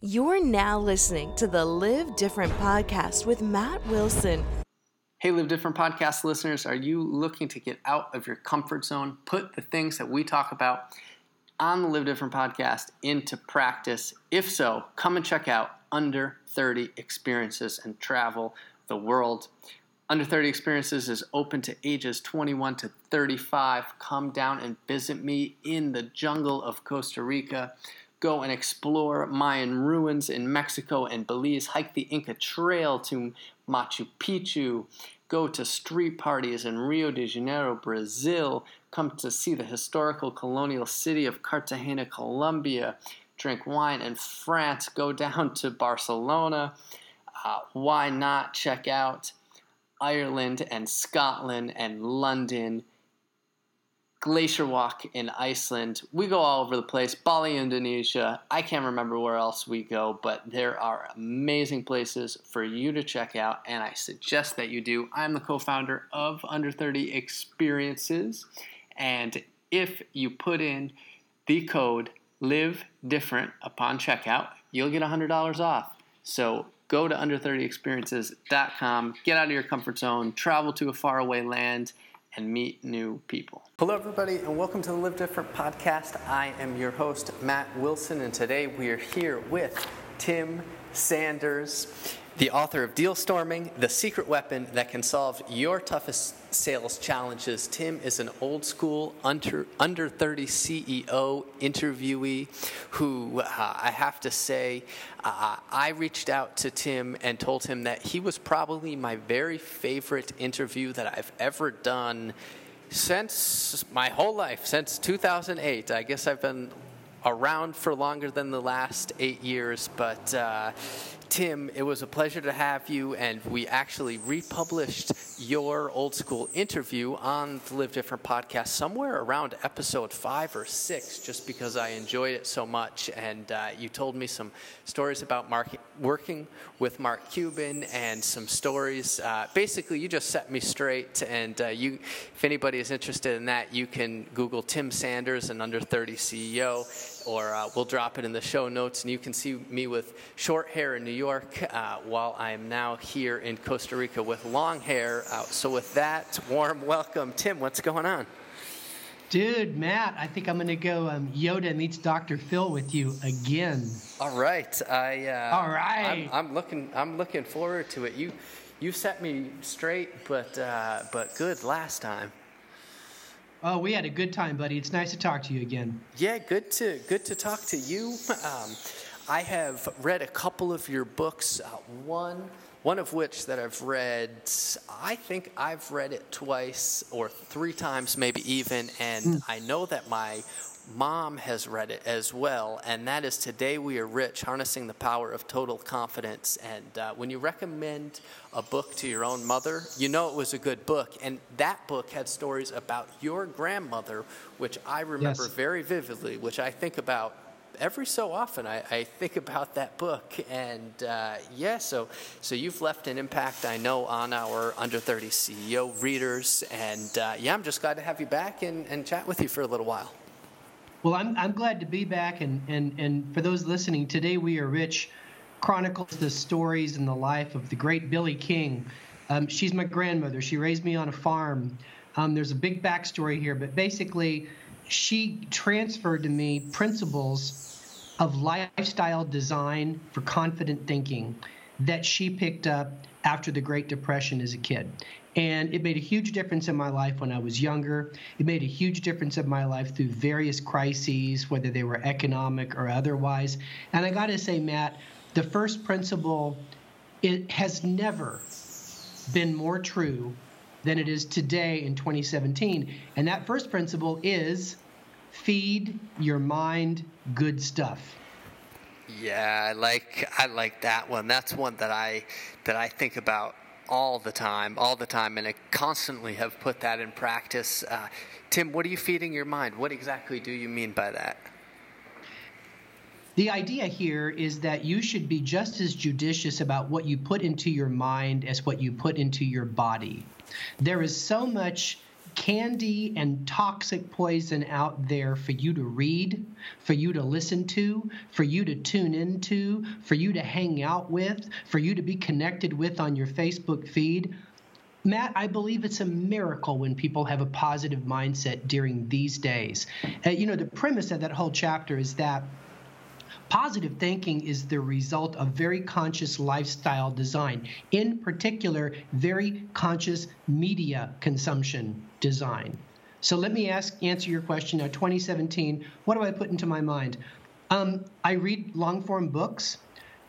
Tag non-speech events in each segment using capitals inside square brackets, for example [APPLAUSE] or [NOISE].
You're now listening to the Live Different podcast with Matt Wilson. Hey, Live Different podcast listeners, are you looking to get out of your comfort zone? Put the things that we talk about on the Live Different podcast into practice? If so, come and check out Under 30 Experiences and travel the world. Under 30 Experiences is open to ages 21 to 35. Come down and visit me in the jungle of Costa Rica go and explore Mayan ruins in Mexico and Belize, hike the Inca Trail to Machu Picchu, go to street parties in Rio de Janeiro, Brazil, come to see the historical colonial city of Cartagena, Colombia, drink wine in France, go down to Barcelona. Uh, why not check out Ireland and Scotland and London? Glacier Walk in Iceland. We go all over the place. Bali, Indonesia. I can't remember where else we go, but there are amazing places for you to check out, and I suggest that you do. I'm the co founder of Under 30 Experiences, and if you put in the code Live Different upon checkout, you'll get $100 off. So go to under30experiences.com, get out of your comfort zone, travel to a faraway land and meet new people. Hello, everybody, and welcome to the Live Different podcast. I am your host, Matt Wilson, and today we are here with Tim Sanders, the author of Deal Storming, the secret weapon that can solve your toughest sales challenges. Tim is an old school under, under 30 CEO interviewee who uh, I have to say, uh, I reached out to Tim and told him that he was probably my very favorite interview that I've ever done since my whole life, since 2008. I guess I've been around for longer than the last eight years, but uh, Tim, it was a pleasure to have you, and we actually republished your old school interview on the Live Different podcast somewhere around episode five or six, just because I enjoyed it so much. And uh, you told me some stories about Mark, working with Mark Cuban and some stories. Uh, basically, you just set me straight. And uh, you, if anybody is interested in that, you can Google Tim Sanders and Under 30 CEO or uh, we'll drop it in the show notes, and you can see me with short hair in New York uh, while I am now here in Costa Rica with long hair. Uh, so, with that, warm welcome. Tim, what's going on? Dude, Matt, I think I'm going to go um, Yoda meets Dr. Phil with you again. All right. I, uh, All right. I'm, I'm, looking, I'm looking forward to it. You, you set me straight, but, uh, but good last time. Oh, we had a good time, buddy. It's nice to talk to you again. Yeah, good to good to talk to you. Um, I have read a couple of your books. Uh, one one of which that I've read, I think I've read it twice or three times, maybe even, and mm. I know that my mom has read it as well, and that is Today We Are Rich Harnessing the Power of Total Confidence. And uh, when you recommend a book to your own mother, you know it was a good book. And that book had stories about your grandmother, which I remember yes. very vividly, which I think about every so often I, I, think about that book and uh, yeah so so you've left an impact i know on our under 30 ceo readers and uh, yeah i'm just glad to have you back and, and chat with you for a little while well, I'm, I'm glad to be back. And, and, and for those listening, today we are rich chronicles the stories and the life of the great Billy King. Um, she's my grandmother. She raised me on a farm. Um, there's a big backstory here, but basically, she transferred to me principles of lifestyle design for confident thinking that she picked up after the Great Depression as a kid. And it made a huge difference in my life when I was younger. It made a huge difference in my life through various crises, whether they were economic or otherwise. And I got to say, Matt, the first principle it has never been more true than it is today in 2017. And that first principle is feed your mind good stuff. Yeah, I like I like that one. That's one that I that I think about all the time, all the time, and I constantly have put that in practice. Uh, Tim, what are you feeding your mind? What exactly do you mean by that? The idea here is that you should be just as judicious about what you put into your mind as what you put into your body. There is so much candy and toxic poison out there for you to read, for you to listen to, for you to tune into, for you to hang out with, for you to be connected with on your Facebook feed. Matt, I believe it's a miracle when people have a positive mindset during these days. Uh, you know, the premise of that whole chapter is that Positive thinking is the result of very conscious lifestyle design, in particular, very conscious media consumption design. So let me ask answer your question now. 2017, what do I put into my mind? Um, I read long form books.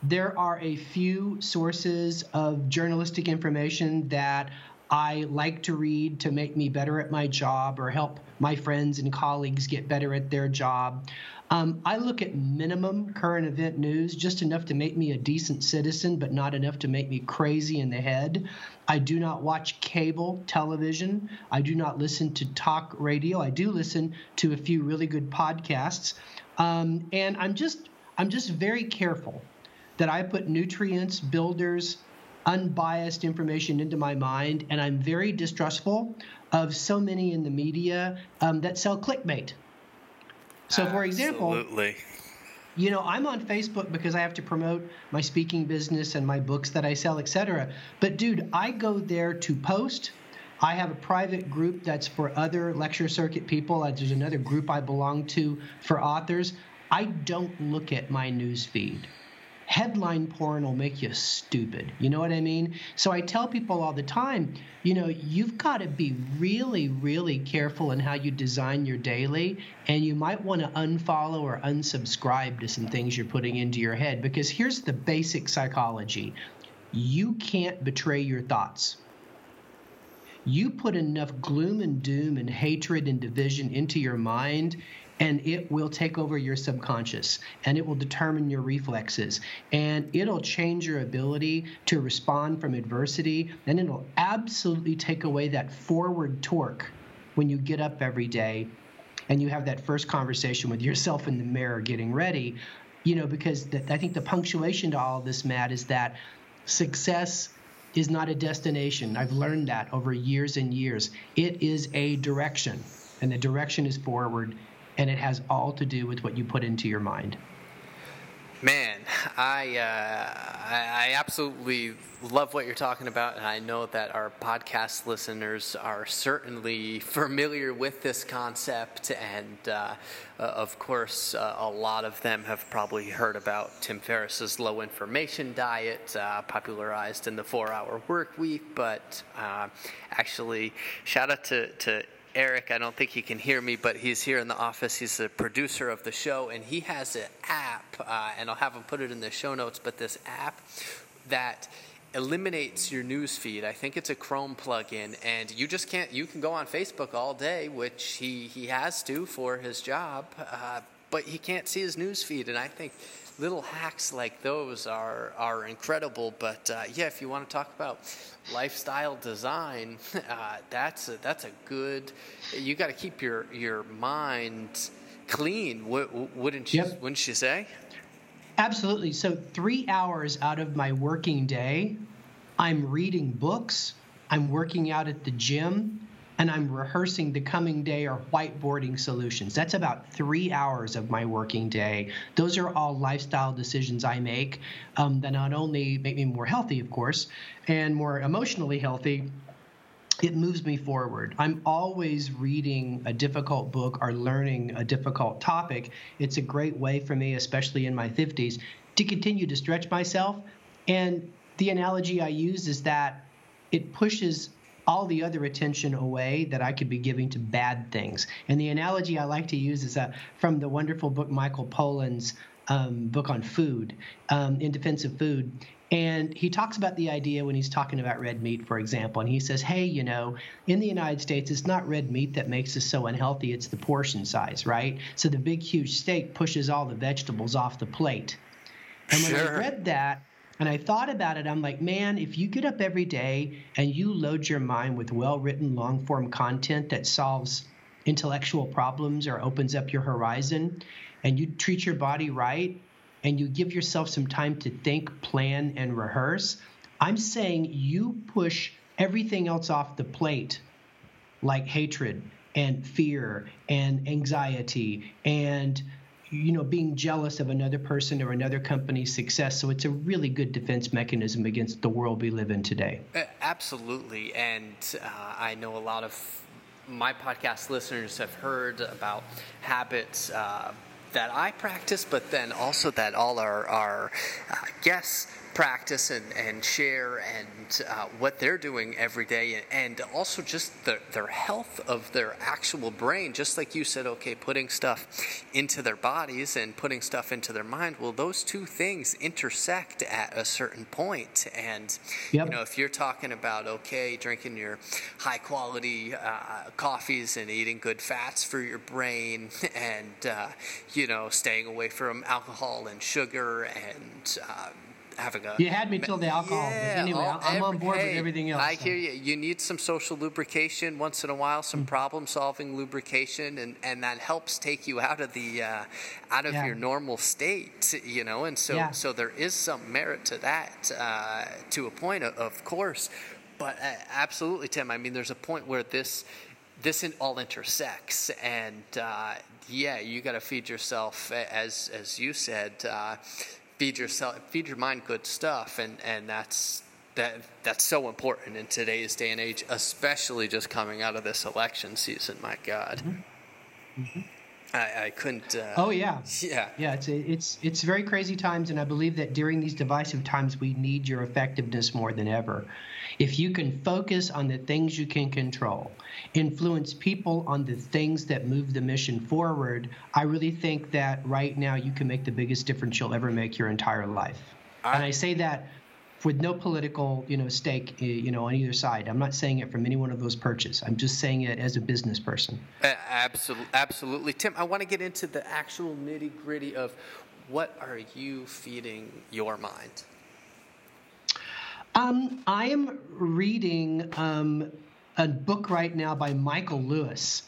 There are a few sources of journalistic information that I like to read to make me better at my job or help my friends and colleagues get better at their job. Um, I look at minimum current event news, just enough to make me a decent citizen, but not enough to make me crazy in the head. I do not watch cable television. I do not listen to talk radio. I do listen to a few really good podcasts, um, and I'm just I'm just very careful that I put nutrients, builders, unbiased information into my mind, and I'm very distrustful of so many in the media um, that sell clickbait. So, for example, Absolutely. you know, I'm on Facebook because I have to promote my speaking business and my books that I sell, etc. But dude, I go there to post. I have a private group that's for other lecture circuit people. There's another group I belong to for authors. I don't look at my news feed headline porn will make you stupid. You know what I mean? So I tell people all the time, you know, you've got to be really, really careful in how you design your daily, and you might want to unfollow or unsubscribe to some things you're putting into your head because here's the basic psychology you can't betray your thoughts. You put enough gloom and doom and hatred and division into your mind, and it will take over your subconscious and it will determine your reflexes. And it'll change your ability to respond from adversity and it'll absolutely take away that forward torque when you get up every day and you have that first conversation with yourself in the mirror getting ready you know because the, i think the punctuation to all of this matt is that success is not a destination. I've learned that over years and years. It is a direction and the direction is forward and it has all to do with what you put into your mind. Man, I, uh, I, absolutely love what you're talking about, and I know that our podcast listeners are certainly familiar with this concept, and uh, uh, of course, uh, a lot of them have probably heard about Tim Ferriss's low information diet, uh, popularized in the Four Hour Work Week. But uh, actually, shout out to to Eric, I don't think he can hear me, but he's here in the office. He's the producer of the show, and he has an app, uh, and I'll have him put it in the show notes. But this app that eliminates your news feed. I think it's a Chrome plugin, and you just can't. You can go on Facebook all day, which he he has to for his job, uh, but he can't see his news feed. And I think little hacks like those are are incredible. But uh, yeah, if you want to talk about lifestyle design, [LAUGHS] uh, that's a, that's a good. You got to keep your your mind clean. Wouldn't you? Yep. Wouldn't you say? Absolutely. So three hours out of my working day, I'm reading books. I'm working out at the gym and I'm rehearsing the coming day or whiteboarding solutions. That's about three hours of my working day. Those are all lifestyle decisions I make um, that not only make me more healthy, of course, and more emotionally healthy. It moves me forward. I'm always reading a difficult book or learning a difficult topic. It's a great way for me, especially in my 50s, to continue to stretch myself. And the analogy I use is that it pushes all the other attention away that I could be giving to bad things. And the analogy I like to use is uh, from the wonderful book Michael Pollan's um, book on food, um, in defense of food. And he talks about the idea when he's talking about red meat, for example. And he says, hey, you know, in the United States, it's not red meat that makes us so unhealthy, it's the portion size, right? So the big, huge steak pushes all the vegetables off the plate. And when Sure. I read that, and I thought about it, I'm like, man, if you get up every day and you load your mind with well written, long form content that solves intellectual problems or opens up your horizon, and you treat your body right, and you give yourself some time to think, plan, and rehearse, I'm saying you push everything else off the plate like hatred and fear and anxiety and you know being jealous of another person or another company's success. So it's a really good defense mechanism against the world we live in today. Absolutely. And uh, i know a lot of my podcast listeners have heard about habits uh, that I practice, but then also that all our, our uh, guests practice and, and share and uh, what they're doing every day and also just the, their health of their actual brain just like you said okay putting stuff into their bodies and putting stuff into their mind well those two things intersect at a certain point and yep. you know if you're talking about okay drinking your high quality uh, coffees and eating good fats for your brain and uh, you know staying away from alcohol and sugar and um, having a. You had me till the alcohol. Yeah, anyway, all, I'm every, on board hey, with everything else. I so. hear you. You need some social lubrication once in a while, some mm-hmm. problem-solving lubrication, and, and that helps take you out of the uh, out of yeah. your normal state. You know, and so yeah. so there is some merit to that, uh, to a point, of course. But uh, absolutely, Tim. I mean, there's a point where this this all intersects, and uh, yeah, you got to feed yourself, as as you said, uh, feed yourself, feed your mind good stuff, and and that's that that's so important in today's day and age, especially just coming out of this election season. My God. Mm-hmm. Mm-hmm. I, I, couldn't. Uh, oh yeah, [LAUGHS] yeah, yeah. It's it's it's very crazy times, and I believe that during these divisive times, we need your effectiveness more than ever. If you can focus on the things you can control, influence people on the things that move the mission forward, I really think that right now you can make the biggest difference you'll ever make your entire life. I, and I say that with no political, you know, stake, eh, you know, on either side. I'm not saying it from any one of those perches. I'm just saying it as a business person. Uh, absolutely, absolutely, Tim. I want to get into the actual nitty gritty of what are you feeding your mind. Um, I am reading um, a book right now by Michael Lewis,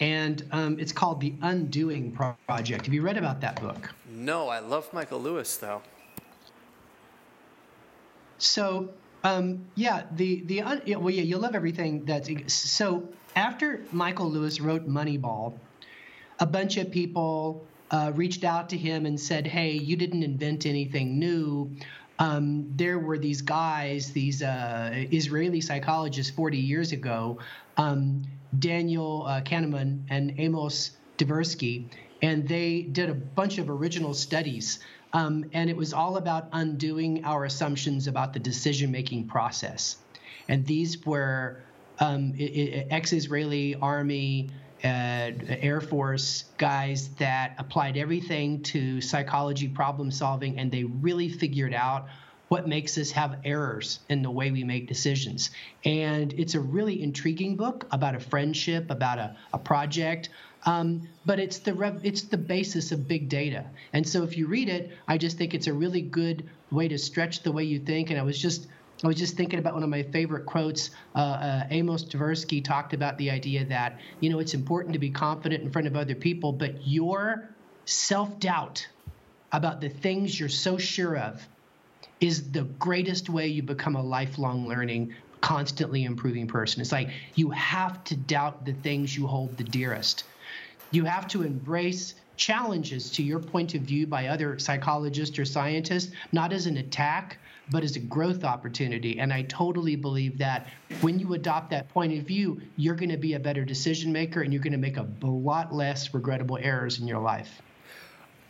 and um, it's called The Undoing Project. Have you read about that book? No, I love Michael Lewis though. So um, yeah, the the well yeah you love everything that's so after Michael Lewis wrote Moneyball, a bunch of people uh, reached out to him and said, "Hey, you didn't invent anything new." Um, there were these guys, these uh, Israeli psychologists 40 years ago, um, Daniel uh, Kahneman and Amos Tversky, and they did a bunch of original studies um, and it was all about undoing our assumptions about the decision making process. And these were um, ex Israeli army, uh, Air Force guys that applied everything to psychology problem solving, and they really figured out what makes us have errors in the way we make decisions. And it's a really intriguing book about a friendship, about a, a project, um, but it's the rev- it's the basis of big data. And so if you read it, I just think it's a really good way to stretch the way you think. And I was just I was just thinking about one of my favorite quotes. Uh, uh, Amos Tversky talked about the idea that you know it's important to be confident in front of other people, but your self doubt about the things you're so sure of is the greatest way you become a lifelong learning constantly improving person. It's like you have to doubt the things you hold the dearest. You have to embrace challenges to your point of view by other psychologists or scientists, not as an attack, but as a growth opportunity. And I totally believe that when you adopt that point of view, you're going to be a better decision maker and you're going to make a lot less regrettable errors in your life.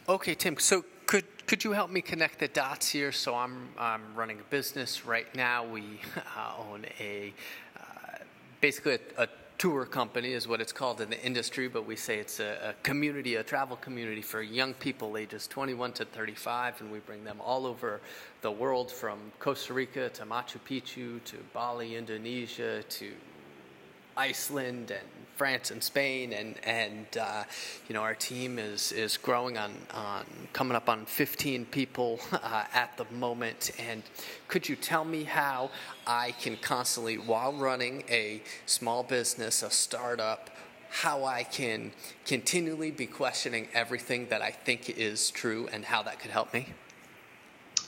Okay, Tim. So could could you help me connect the dots here? So I'm I'm running a business right now. We uh, [LAUGHS] own a uh, basically a, a tour company is what it's called in the industry, but we say it's a, a, community, a travel community for young people ages 21 to 35, and we bring them all over the world from Costa Rica to Machu Picchu to Bali, Indonesia to Iceland and France and Spain, and and uh, you know our team is is growing on on coming up on 15 people [LAUGHS] uh, at the moment. And could you tell me how I can constantly, while running a small business, a startup, how I can continually be questioning everything that I think is true, and how that could help me?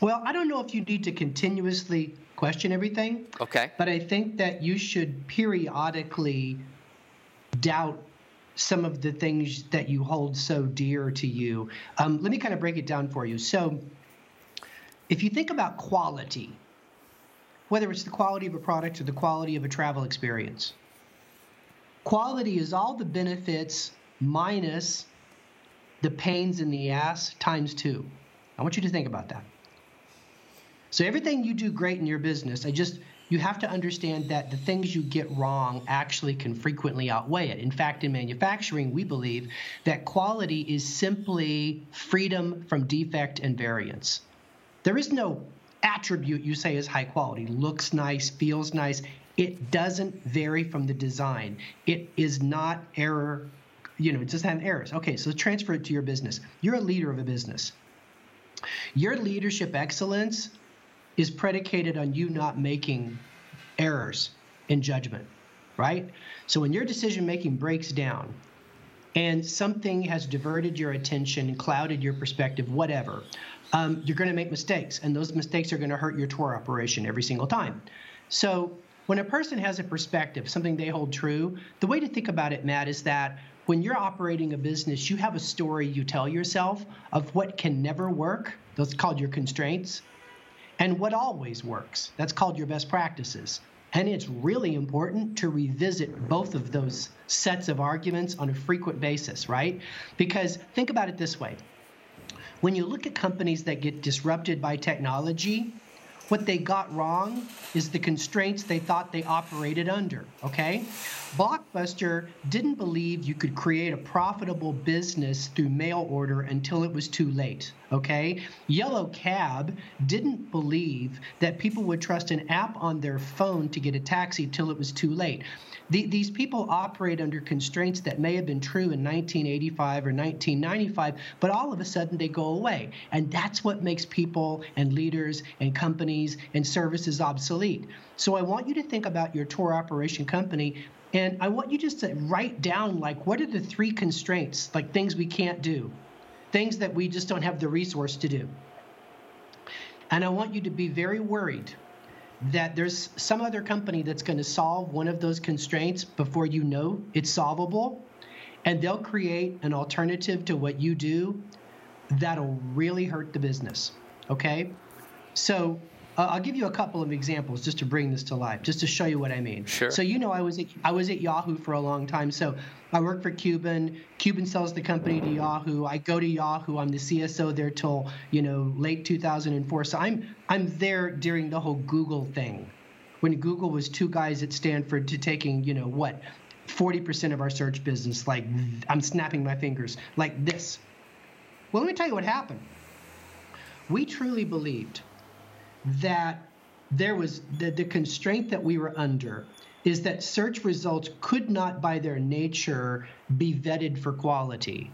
Well, I don't know if you need to continuously question everything. Okay. But I think that you should periodically doubt some of the things that you hold so dear to you. Um, let me kind of break it down for you. So, if you think about quality, whether it's the quality of a product or the quality of a travel experience, quality is all the benefits minus the pains in the ass times two. I want you to think about that. So, everything you do great in your business, I just you have to understand that the things you get wrong actually can frequently outweigh it. In fact, in manufacturing, we believe that quality is simply freedom from defect and variance. There is no attribute you say is high quality, looks nice, feels nice. It doesn't vary from the design. It is not error, you know, it doesn't have errors. Okay, so transfer it to your business. You're a leader of a business. Your leadership excellence is predicated on you not making errors in judgment, right? So when your decision making breaks down and something has diverted your attention, clouded your perspective, whatever, um, you're going to make mistakes, and those mistakes are going to hurt your tour operation every single time. So when a person has a perspective, something they hold true, the way to think about it, Matt, is that when you're operating a business, you have a story you tell yourself of what can never work. Those called your constraints and what always works. That's called your best practices. And it's really important to revisit both of those sets of arguments on a frequent basis, right? Because think about it this way when you look at companies that get disrupted by technology, what they got wrong is the constraints they thought they operated under, okay? Blockbuster didn't believe you could create a profitable business through mail order until it was too late, okay? Yellow Cab didn't believe that people would trust an app on their phone to get a taxi till it was too late. The, these people operate under constraints that may have been true in 1985 or 1995, but all of a sudden they go away. And that's what makes people and leaders and companies and services obsolete. So I want you to think about your tour operation company and I want you just to write down like what are the three constraints, like things we can't do, things that we just don't have the resource to do. And I want you to be very worried that there's some other company that's going to solve one of those constraints before you know it's solvable and they'll create an alternative to what you do that'll really hurt the business okay? So uh, I'll give you a couple of examples just to bring this to life, just to show you what I mean. Sure. So you know, I was at, I was at Yahoo for a long time. So I worked for Cuban. Cuban sells the company to Yahoo. I go to Yahoo. I'm the CSO there till you know late 2004. So I'm I'm there during the whole Google thing, when Google was two guys at Stanford to taking you know what, 40% of our search business. Like I'm snapping my fingers like this. Well, let me tell you what happened. We truly believed that there was the, the constraint that we were under is that search results could not, by their nature, be vetted for quality.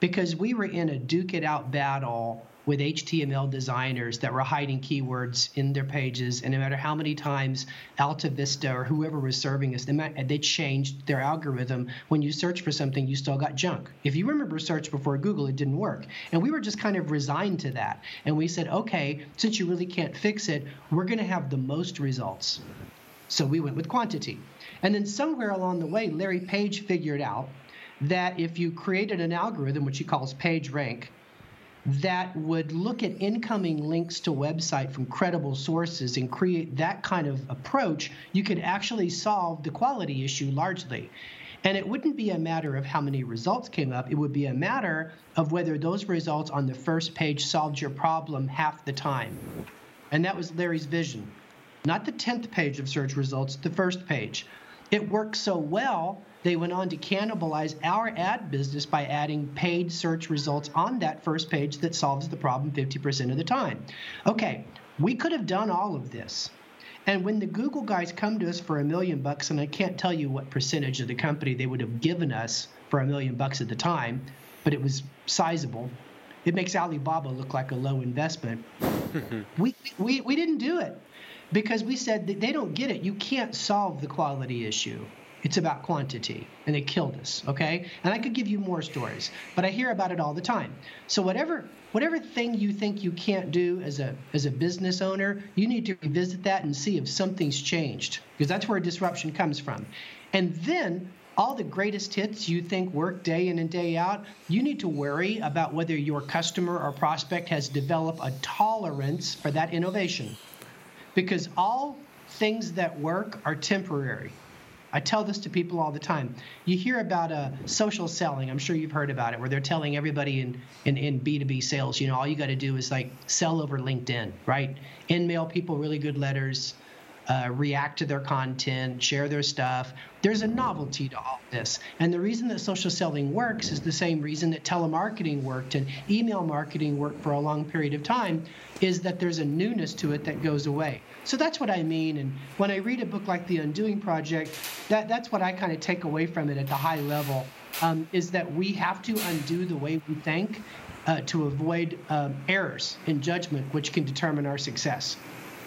Because we were in a duke it out battle with HTML designers that were hiding keywords in their pages. And no matter how many times Alta Vista or whoever was serving us, they, they changed their algorithm. When you search for something, you still got junk. If you remember search before Google, it didn't work. And we were just kind of resigned to that. And we said, okay, since you really can't fix it, we're going to have the most results. So we went with quantity. And then somewhere along the way, Larry Page figured out that if you created an algorithm, which he calls PageRank, that would look at incoming links to website from credible sources and create that kind of approach, you could actually solve the quality issue largely. And it wouldn't be a matter of how many results came up, it would be a matter of whether those results on the first page solved your problem half the time. And that was Larry's vision. Not the 10th page of search results, the first page. It worked so well they went on to cannibalize our ad business by adding paid search results on that first page that solves the problem 50% of the time. Okay, we could have done all of this. And when the Google guys come to us for a million bucks, and I can't tell you what percentage of the company they would have given us for a million bucks at the time, but it was sizable. It makes Alibaba look like a low investment. [LAUGHS] we, we, we didn't do it because we said that they don't get it. You can't solve the quality issue. It's about quantity, and they killed us. Okay, and I could give you more stories, but I hear about it all the time. So whatever whatever thing you think you can't do as a as a business owner, you need to revisit that and see if something's changed, because that's where disruption comes from. And then all the greatest hits you think work day in and day out, you need to worry about whether your customer or prospect has developed a tolerance for that innovation. Because all things that work are temporary. I tell this to people all the time. You hear about uh, social selling. I'm sure you've heard about it, where they're telling everybody in, in, in B2B sales, you know, all you got to do is like sell over LinkedIn, right? In-mail people really good letters, uh, react to their content, share their stuff. There's a novelty to all this. And the reason that social selling works is the same reason that telemarketing worked and email marketing worked for a long period of time is that there's a newness to it that goes away. So that's what I mean. And when I read a book like The Undoing Project, that, that's what I kind of take away from it at the high level um, is that we have to undo the way we think uh, to avoid um, errors in judgment, which can determine our success.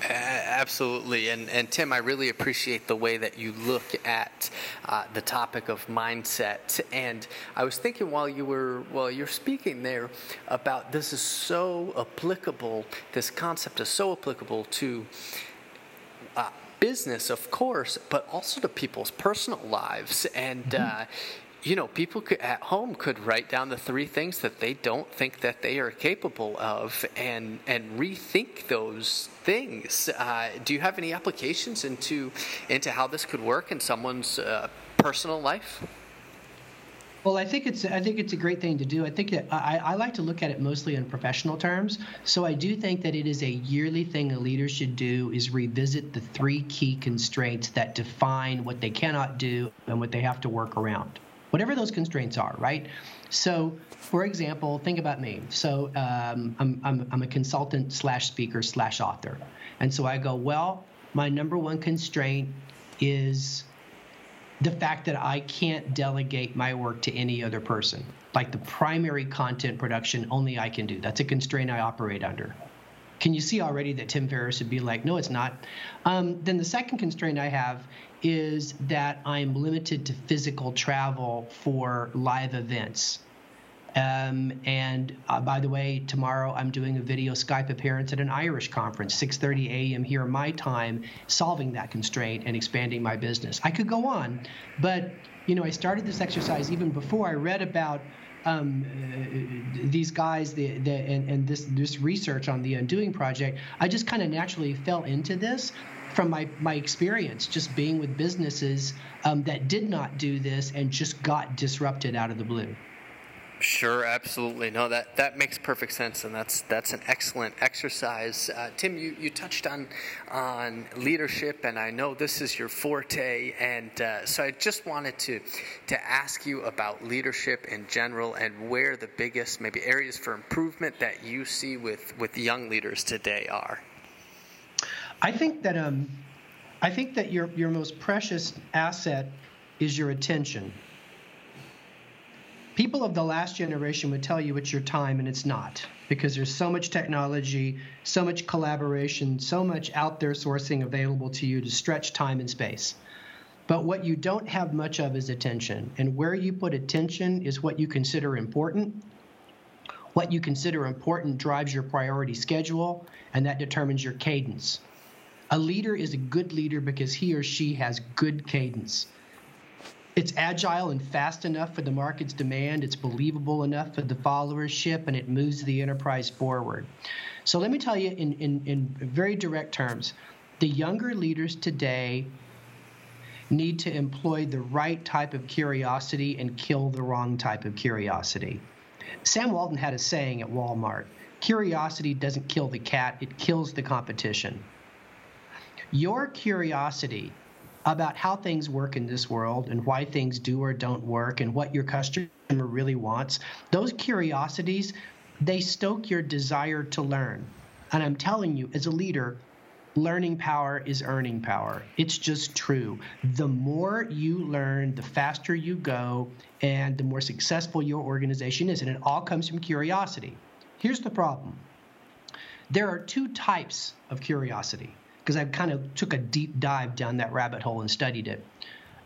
Absolutely, and and Tim, I really appreciate the way that you look at uh, the topic of mindset. And I was thinking while you were while you're speaking there about this is so applicable. This concept is so applicable to. Uh, business, of course, but also to people's personal lives. And mm-hmm. uh, you know, people could, at home could write down the three things that they don't think that they are capable of, and and rethink those things. Uh, do you have any applications into into how this could work in someone's uh, personal life? Well, I think it's I think it's a great thing to do. I think I, I like to look at it mostly in professional terms. So I do think that it is a yearly thing a leader should do is revisit the three key constraints that define what they cannot do and what they have to work around whatever those constraints are, right? So, for example, think about me. So, um, I'm, I'm, I'm a consultant slash speaker slash author. And so I go, well, my number one constraint is the fact that I can't delegate my work to any other person. Like the primary content production, only I can do. That's a constraint I operate under. Can you see already that Tim Ferriss would be like, no, it's not? Um, then the second constraint I have is that I'm limited to physical travel for live events. Um, and uh, by the way, tomorrow I'm doing a video Skype appearance at an Irish conference, 6:30 a.m. here my time, solving that constraint and expanding my business. I could go on, but you know, I started this exercise even before I read about um, uh, these guys the, the, and, and this this research on the Undoing Project. I just kind of naturally fell into this from my, my experience just being with businesses um, that did not do this and just got disrupted out of the blue. Sure, absolutely. No, that, that makes perfect sense, and that's that's an excellent exercise. Uh, Tim, you, you touched on on leadership, and I know this is your forte, and uh, so I just wanted to to ask you about leadership in general and where the biggest maybe areas for improvement that you see with with young leaders today are. I think that um, I think that your your most precious asset is your attention. People of the last generation would tell you it's your time, and it's not because there's so much technology, so much collaboration, so much out there sourcing available to you to stretch time and space. But what you don't have much of is attention. And where you put attention is what you consider important. What you consider important drives your priority schedule, and that determines your cadence. A leader is a good leader because he or she has good cadence. It's agile and fast enough for the market's demand, it's believable enough for the followership, and it moves the enterprise forward. So let me tell you in, in, in very direct terms the younger leaders today need to employ the right type of curiosity and kill the wrong type of curiosity. Sam Walton had a saying at Walmart curiosity doesn't kill the cat, it kills the competition. Your curiosity about how things work in this world and why things do or don't work and what your customer really wants, those curiosities, they stoke your desire to learn. And I'm telling you, as a leader, learning power is earning power. It's just true. The more you learn, the faster you go, and the more successful your organization is. And it all comes from curiosity. Here's the problem there are two types of curiosity because I kind of took a deep dive down that rabbit hole and studied it.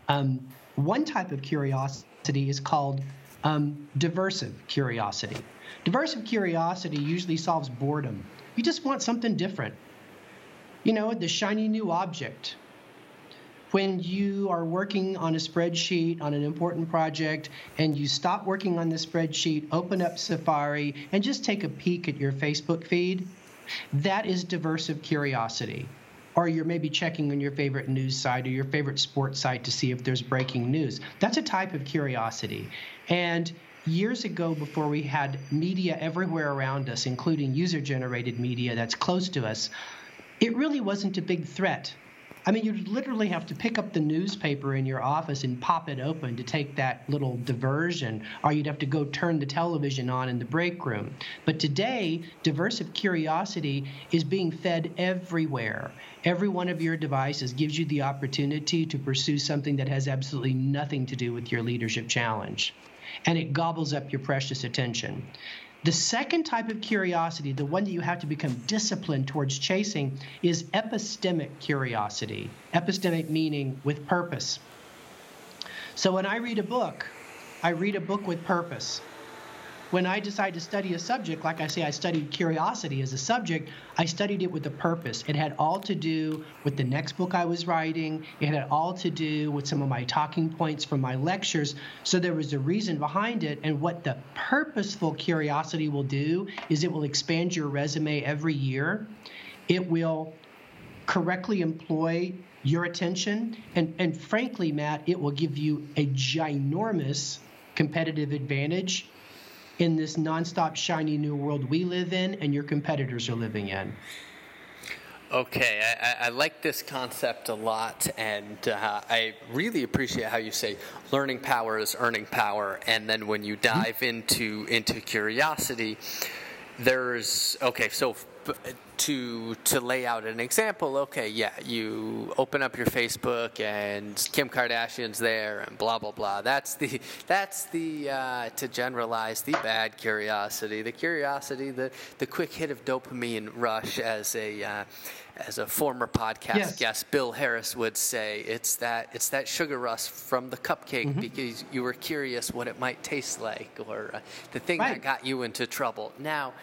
Um, one type of curiosity is called um, diversive curiosity. Diversive curiosity usually solves boredom. You just want something different. You know, the shiny new object. when you are working on a spreadsheet on an important project and you stop working on the spreadsheet, open up Safari, and just take a peek at your Facebook feed, that is diversive curiosity. Or you're maybe checking on your favorite news site or your favorite sports site to see if there's breaking news. That's a type of curiosity. And years ago, before we had media everywhere around us, including user generated media that's close to us, it really wasn't a big threat I mean, you'd literally have to pick up the newspaper in your office and pop it open to take that little diversion, or you'd have to go turn the television on in the break room. But today, diversive curiosity is being fed everywhere. Every one of your devices gives you the opportunity to pursue something that has absolutely nothing to do with your leadership challenge. And it gobbles up your precious attention. The second type of curiosity, the one that you have to become disciplined towards chasing, is epistemic curiosity. Epistemic meaning with purpose. So when I read a book, I read a book with purpose when I decided to study a subject, like I say, I studied curiosity as a subject, I studied it with a purpose. It had all to do with the next book I was writing, it had all to do with some of my talking points from my lectures. So there was a reason behind it. And what the purposeful curiosity will do is it will expand your resume every year. It will correctly employ your attention. And, and frankly, Matt, it will give you a ginormous competitive advantage in this nonstop shiny new world we live in and your competitors are living in. Okay, I, I, like this concept a lot, and uh, I really appreciate how you say learning power is earning power, and then when you mm-hmm. dive into into curiosity, there's okay. So to to lay out an example, okay, yeah, you open up your Facebook and Kim Kardashian's there and blah blah blah. That's the that's the uh, to generalize the bad curiosity, the curiosity, the the quick hit of dopamine rush, as a uh, as a former podcast yes. guest, Bill Harris would say, it's that it's that sugar rush from the cupcake mm-hmm. because you were curious what it might taste like, or uh, the thing right. that got you into trouble. Now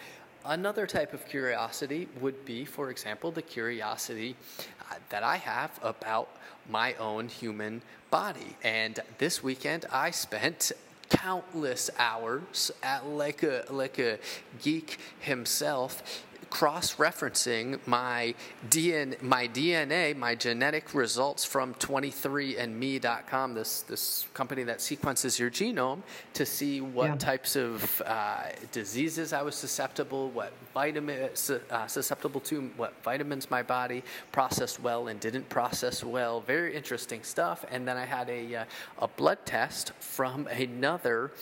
Another type of curiosity would be, for example, the curiosity uh, that I have about my own human body. And this weekend I spent countless hours at like a like a geek himself cross-referencing my DNA, my DNA, my genetic results from 23andMe.com, this this company that sequences your genome, to see what yeah. types of uh, diseases I was susceptible, what vitamins uh, susceptible to, what vitamins my body processed well and didn't process well. Very interesting stuff. And then I had a uh, a blood test from another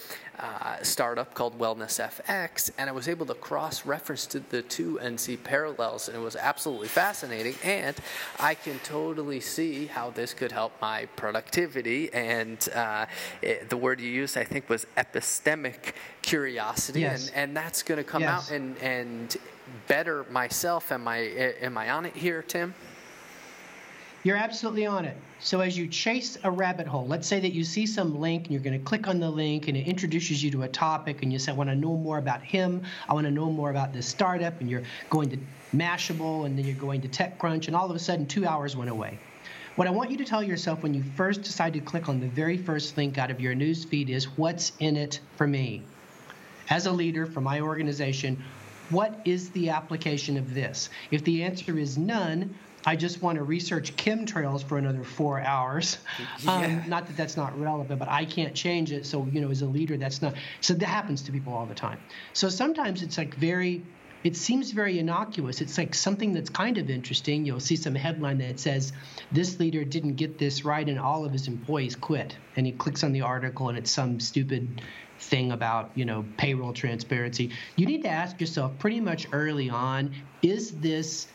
uh, startup called Wellness FX, and I was able to cross-reference to the two and see parallels, and it was absolutely fascinating. And I can totally see how this could help my productivity. And uh, it, the word you used, I think, was epistemic curiosity, yes. and, and that's going to come yes. out and and better myself. Am I am I on it here, Tim? You're absolutely on it. So as you chase a rabbit hole, let's say that you see some link and you're going to click on the link and it introduces you to a topic and you say, I want to know more about him. I want to know more about this startup. And you're going to Mashable and then you're going to TechCrunch and all of a sudden two hours went away. What I want you to tell yourself when you first decide to click on the very first link out of your news feed is what's in it for me? As a leader for my organization, what is the application of this? If the answer is none, I just want to research chemtrails for another four hours. Yeah. Um, not that that's not relevant, but I can't change it. So, you know, as a leader, that's not. So that happens to people all the time. So sometimes it's like very, it seems very innocuous. It's like something that's kind of interesting. You'll see some headline that says, this leader didn't get this right and all of his employees quit. And he clicks on the article and it's some stupid thing about you know payroll transparency you need to ask yourself pretty much early on is this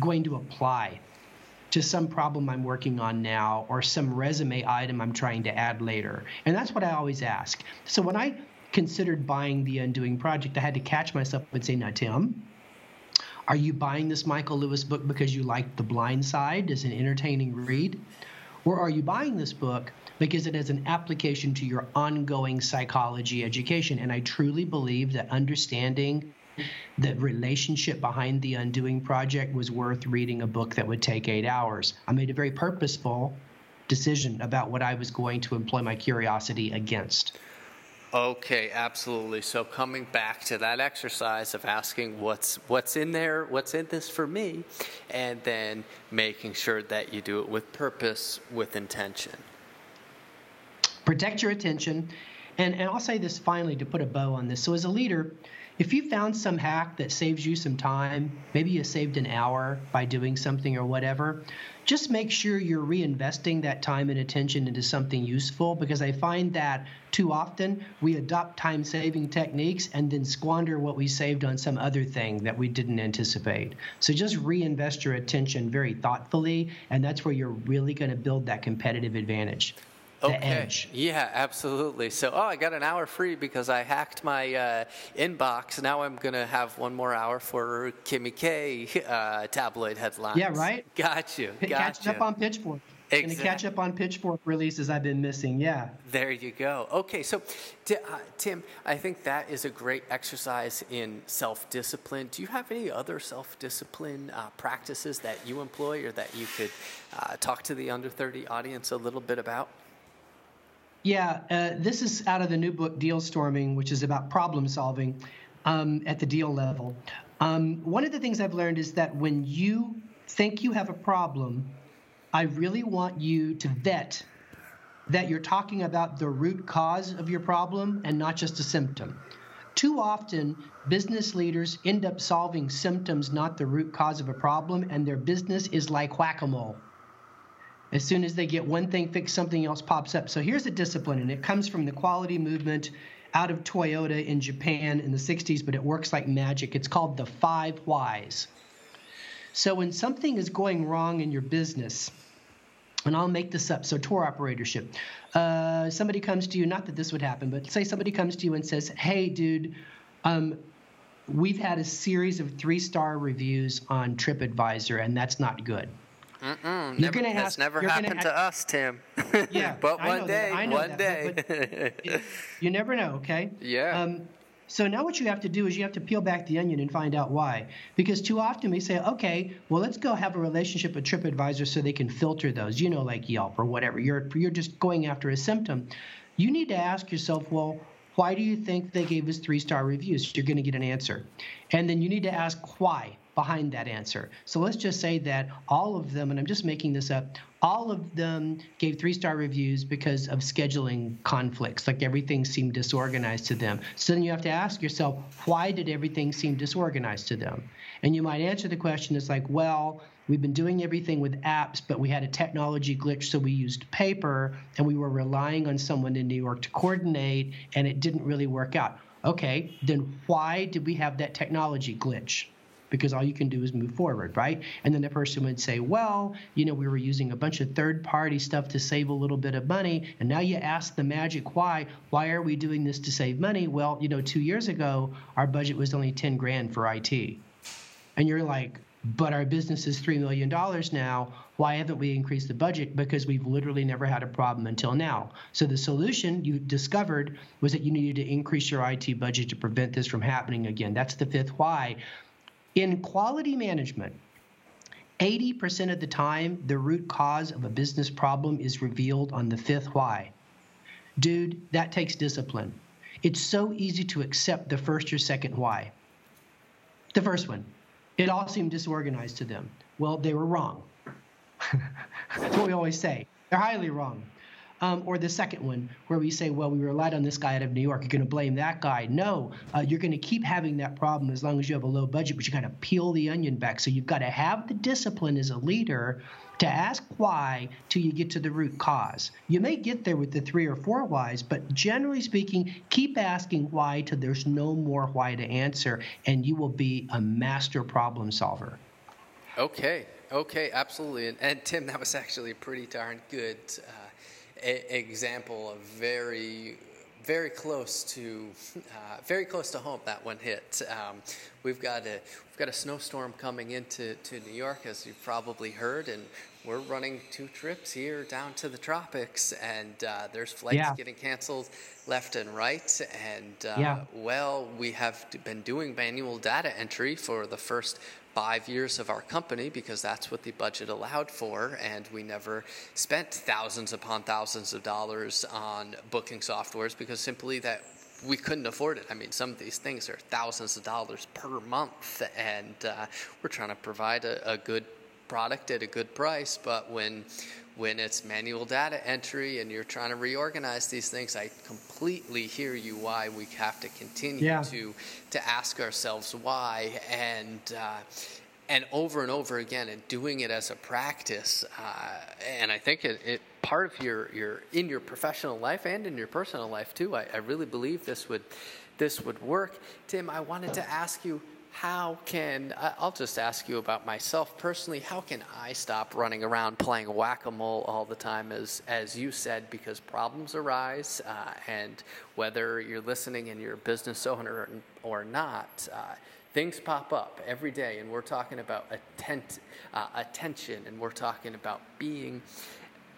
going to apply to some problem I'm working on now or some resume item I'm trying to add later? And that's what I always ask. So when I considered buying the Undoing Project, I had to catch myself and say, now, Tim, are you buying this Michael Lewis book because you like The Blind Side as an entertaining read? Or are you buying this book because it has an application to your ongoing psychology education? And I truly believe that understanding the relationship behind the Undoing Project was worth reading a book that would take eight hours. I made a very purposeful decision about what I was going to employ my curiosity against. Okay, absolutely. So coming back to that exercise of asking what's what's in there, what's in this for me, and then making sure that you do it with purpose, with intention. Protect your attention. And, and I'll say this finally to put a bow on this. So, as a leader, if you found some hack that saves you some time, maybe you saved an hour by doing something or whatever, just make sure you're reinvesting that time and attention into something useful because I find that too often we adopt time saving techniques and then squander what we saved on some other thing that we didn't anticipate. So just reinvest your attention very thoughtfully, and that's where you're really going to build that competitive advantage okay. edge. Yeah, absolutely. So, oh, I got an hour free because I hacked my uh, inbox. Now I'm going to have one more hour for Kimmy K uh, tabloid headlines. Yeah, right. Got you. Got Catching up on Pitchfork. Exactly. Going to catch up on Pitchfork releases I've been missing. Yeah. There you go. Okay, so uh, Tim, I think that is a great exercise in self discipline. Do you have any other self discipline uh, practices that you employ or that you could uh, talk to the under 30 audience a little bit about? Yeah, uh, this is out of the new book, Deal Storming, which is about problem solving um, at the deal level. Um, one of the things I've learned is that when you think you have a problem, I really want you to vet that you're talking about the root cause of your problem and not just a symptom. Too often, business leaders end up solving symptoms, not the root cause of a problem, and their business is like whack a mole. As soon as they get one thing fixed, something else pops up. So here's a discipline, and it comes from the quality movement out of Toyota in Japan in the 60s, but it works like magic. It's called the five whys. So when something is going wrong in your business, and I'll make this up. So tour operatorship. Uh, somebody comes to you, not that this would happen, but say somebody comes to you and says, "Hey, dude, um, we've had a series of three-star reviews on TripAdvisor, and that's not good." Mm-mm, you're going to ask. never happened to us, Tim. [LAUGHS] Yeah, [LAUGHS] but one day, that, one that, day. But, but you never know. Okay. Yeah. Um, so now what you have to do is you have to peel back the onion and find out why. Because too often we say, okay, well let's go have a relationship with TripAdvisor so they can filter those, you know, like Yelp or whatever. You're you're just going after a symptom. You need to ask yourself, well, why do you think they gave us three star reviews? You're going to get an answer. And then you need to ask why behind that answer. So let's just say that all of them, and I'm just making this up, all of them gave three star reviews because of scheduling conflicts. Like everything seemed disorganized to them. So then you have to ask yourself, why did everything seem disorganized to them? And you might answer the question as like, well, we've been doing everything with apps, but we had a technology glitch, so we used paper and we were relying on someone in New York to coordinate, and it didn't really work out. Okay, then why did we have that technology glitch? Because all you can do is move forward, right? And then the person would say, well, you know, we were using a bunch of third party stuff to save a little bit of money. And now you ask the magic why. Why are we doing this to save money? Well, you know, two years ago, our budget was only 10 grand for IT. And you're like, but our business is $3 million now. Why haven't we increased the budget? Because we've literally never had a problem until now. So the solution you discovered was that you needed to increase your IT budget to prevent this from happening again. That's the fifth why. In quality management, 80% of the time, the root cause of a business problem is revealed on the fifth why. Dude, that takes discipline. It's so easy to accept the first or second why. The first one, it all seemed disorganized to them. Well, they were wrong. [LAUGHS] That's what we always say. They're highly wrong. Um, or the second one, where we say, well, we relied on this guy out of New York. You're going to blame that guy. No, uh, you're going to keep having that problem as long as you have a low budget, but you got to peel the onion back. So you've got to have the discipline as a leader to ask why till you get to the root cause. You may get there with the three or four whys, but generally speaking, keep asking why till there's no more why to answer, and you will be a master problem solver. Okay, okay, absolutely. And, and Tim, that was actually pretty darn good. Uh, a- example of very very close to uh, very close to home that one hit. Um, we've got a we've got a snowstorm coming into to New York, as you've probably heard, and we're running two trips here down to the tropics, and uh, there's flights yeah. getting canceled left and right. And uh, yeah. well, we have been doing manual data entry for the first five years of our company because that's what the budget allowed for, and we never spent thousands upon thousands of dollars on booking softwares because simply that we couldn't afford it. I mean, some of these things are thousands of dollars per month, and uh, we're trying to provide a, a good product at a good price, but when when it's manual data entry and you're trying to reorganize these things, I completely hear you why we have to continue yeah. to to ask ourselves why and uh, and over and over again and doing it as a practice. Uh, and I think it, it, part of your your in your professional life and in your personal life too. I, I really believe this would this would work. Tim, I wanted to ask you how can I'll just ask you about myself personally? How can I stop running around playing whack-a-mole all the time, as as you said, because problems arise, uh, and whether you're listening and you're a business owner or, not. Uh, things pop up every day, and we're talking about attent, uh, attention, and we're talking about being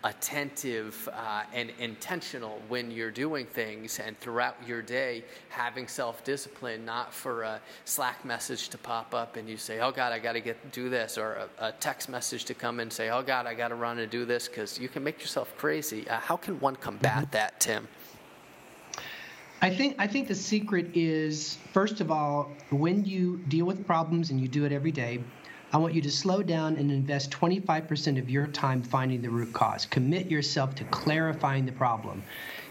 attentive uh, and intentional when you're doing things and throughout your day having self-discipline not for a slack message to pop up and you say oh god i got to get do this or a, a, text message to come and say oh god i got to run and do this because you can make yourself crazy uh, how can one combat mm-hmm. that tim I think I think the secret is first of all when you deal with problems and you do it every day I want you to slow down and invest 25% of your time finding the root cause. Commit yourself to clarifying the problem.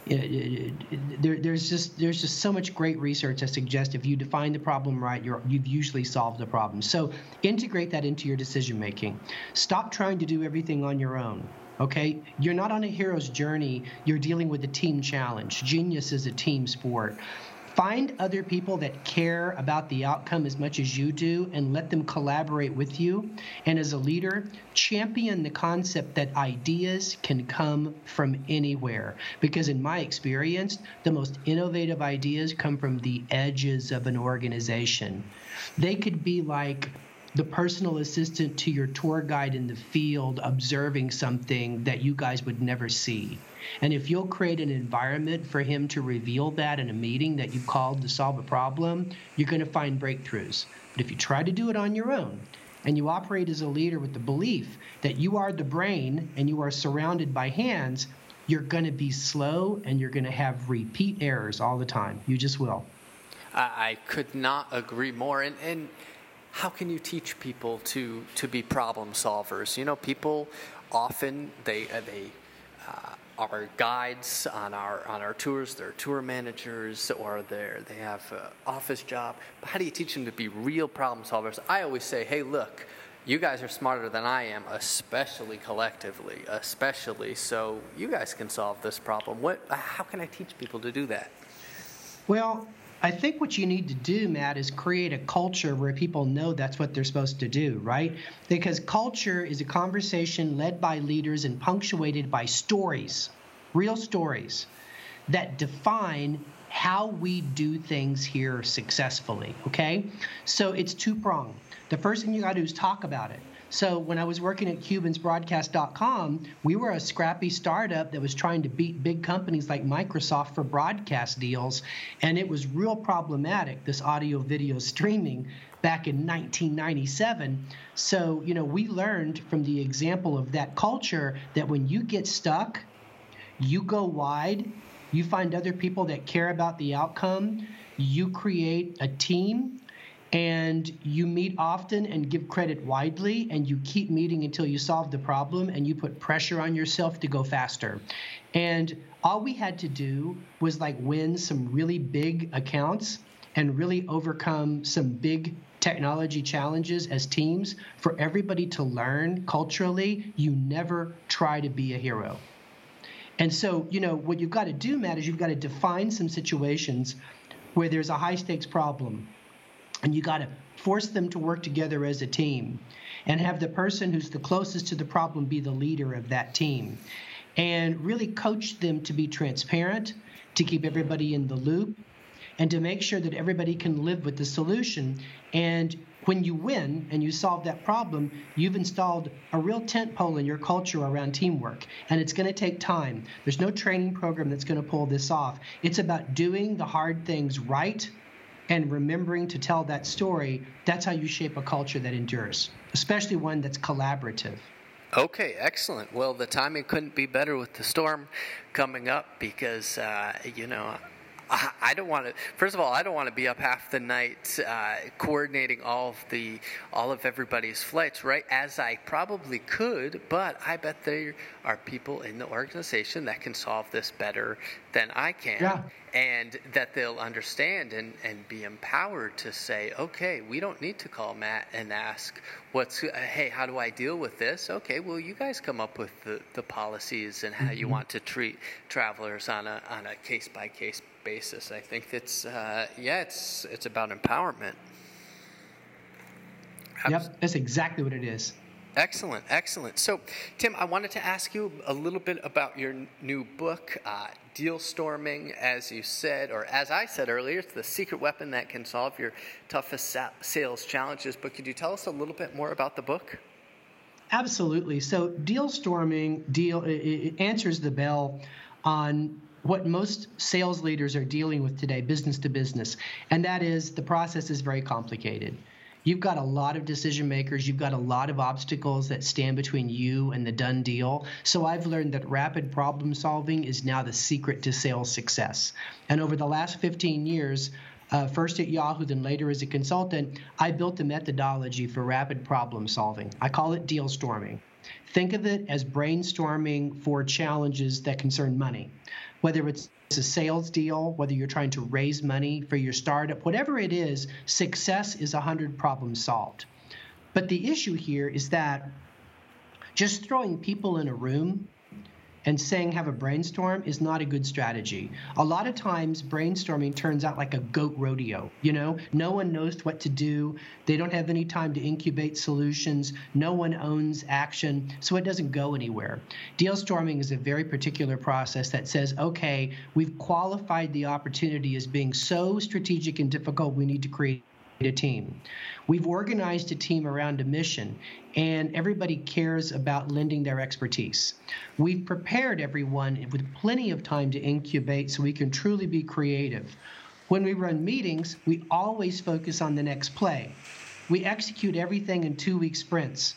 Uh, uh, uh, there, there's just there's just so much great research that suggests if you define the problem right, you have usually solved the problem. So integrate that into your decision making. Stop trying to do everything on your own. Okay, you're not on a hero's journey. You're dealing with a team challenge. Genius is a team sport. Find other people that care about the outcome as much as you do and let them collaborate with you. And as a leader, champion the concept that ideas can come from anywhere. Because in my experience, the most innovative ideas come from the edges of an organization. They could be like the personal assistant to your tour guide in the field observing something that you guys would never see. And if you'll create an environment for him to reveal that in a meeting that you called to solve a problem, you're going to find breakthroughs. But if you try to do it on your own, and you operate as a leader with the belief that you are the brain and you are surrounded by hands, you're going to be slow and you're going to have repeat errors all the time. You just will. I could not agree more. And, and how can you teach people to, to be problem solvers? You know, people often they uh, they uh, our guides on our on our tours. They're tour managers or they they have an office job. But how do you teach them to be real problem solvers? I always say, hey, look, you guys are smarter than I am, especially collectively, especially. So you guys can solve this problem. What? How can I teach people to do that? Well, I think what you need to do, Matt, is create a culture where people know that's what they're supposed to do, right? Because culture is a conversation led by leaders and punctuated by stories, real stories that define how we do things here successfully, okay? So it's two pronged. The first thing you got to do is talk about it. So when I was working at Cuban's broadcast.com, we were a scrappy startup that was trying to beat big companies like Microsoft for broadcast deals, and it was real problematic this audio video streaming back in 1997. So, you know, we learned from the example of that culture that when you get stuck, you go wide, you find other people that care about the outcome, you create a team and you meet often and give credit widely and you keep meeting until you solve the problem and you put pressure on yourself to go faster. And all we had to do was like win some really big accounts and really overcome some big technology challenges as teams for everybody to learn culturally. You never try to be a hero. And so you know what you've got to do matt is you've got to define some situations where there's a high stakes problem and you got to force them to work together as a team and have the person who's the closest to the problem be the leader of that team and really coach them to be transparent, to keep everybody in the loop, and to make sure that everybody can live with the solution. And when you win and you solve that problem, you've installed a real tent pole in your culture around teamwork. And it's going to take time. There's no training program that's going to pull this off. It's about doing the hard things right and remembering to tell that story. That's how you shape a culture that endures, especially one that's collaborative. Okay, excellent. Well, the timing couldn't be better with the storm coming up because, uh, you know, I don't want to. First of all, I don't want to be up half the night uh, coordinating all of the all of everybody's flights, right? As I probably could, but I bet there are people in the organization that can solve this better than I can, yeah. and that they'll understand and and be empowered to say, okay, we don't need to call Matt and ask what's uh, hey, how do I deal with this? Okay, well, you guys come up with the the policies and how mm-hmm. you want to treat travelers on a on a case by case basis. I think it's uh, yeah, it's it's about empowerment. Yep, that's exactly what it is. Excellent, excellent. So, Tim, I wanted to ask you a little bit about your new book, uh, Deal Storming. As you said, or as I said earlier, it's the secret weapon that can solve your toughest sales challenges. But could you tell us a little bit more about the book? Absolutely. So, deal storming deal it answers the bell on what most sales leaders are dealing with today, business to business, and that is the process is very complicated. You've got a lot of decision makers, you've got a lot of obstacles that stand between you and the done deal. So I've learned that rapid problem solving is now the secret to sales success. And over the last 15 years, uh, first at Yahoo, then later as a consultant, I built a methodology for rapid problem solving. I call it deal storming. Think of it as brainstorming for challenges that concern money whether it's a sales deal, whether you're trying to raise money for your startup, whatever it is, success is 100 problems solved. But the issue here is that just throwing people in a room and saying have a brainstorm is not a good strategy. A lot of times, brainstorming turns out like a goat rodeo. You know, no one knows what to do. They don't have any time to incubate solutions. No one owns action, so it doesn't go anywhere. Deal storming is a very particular process that says, okay, we've qualified the opportunity as being so strategic and difficult, we need to create a team. We've organized a team around a mission, and everybody cares about lending their expertise. We've prepared everyone with plenty of time to incubate so we can truly be creative. When we run meetings, we always focus on the next play. We execute everything in two week sprints.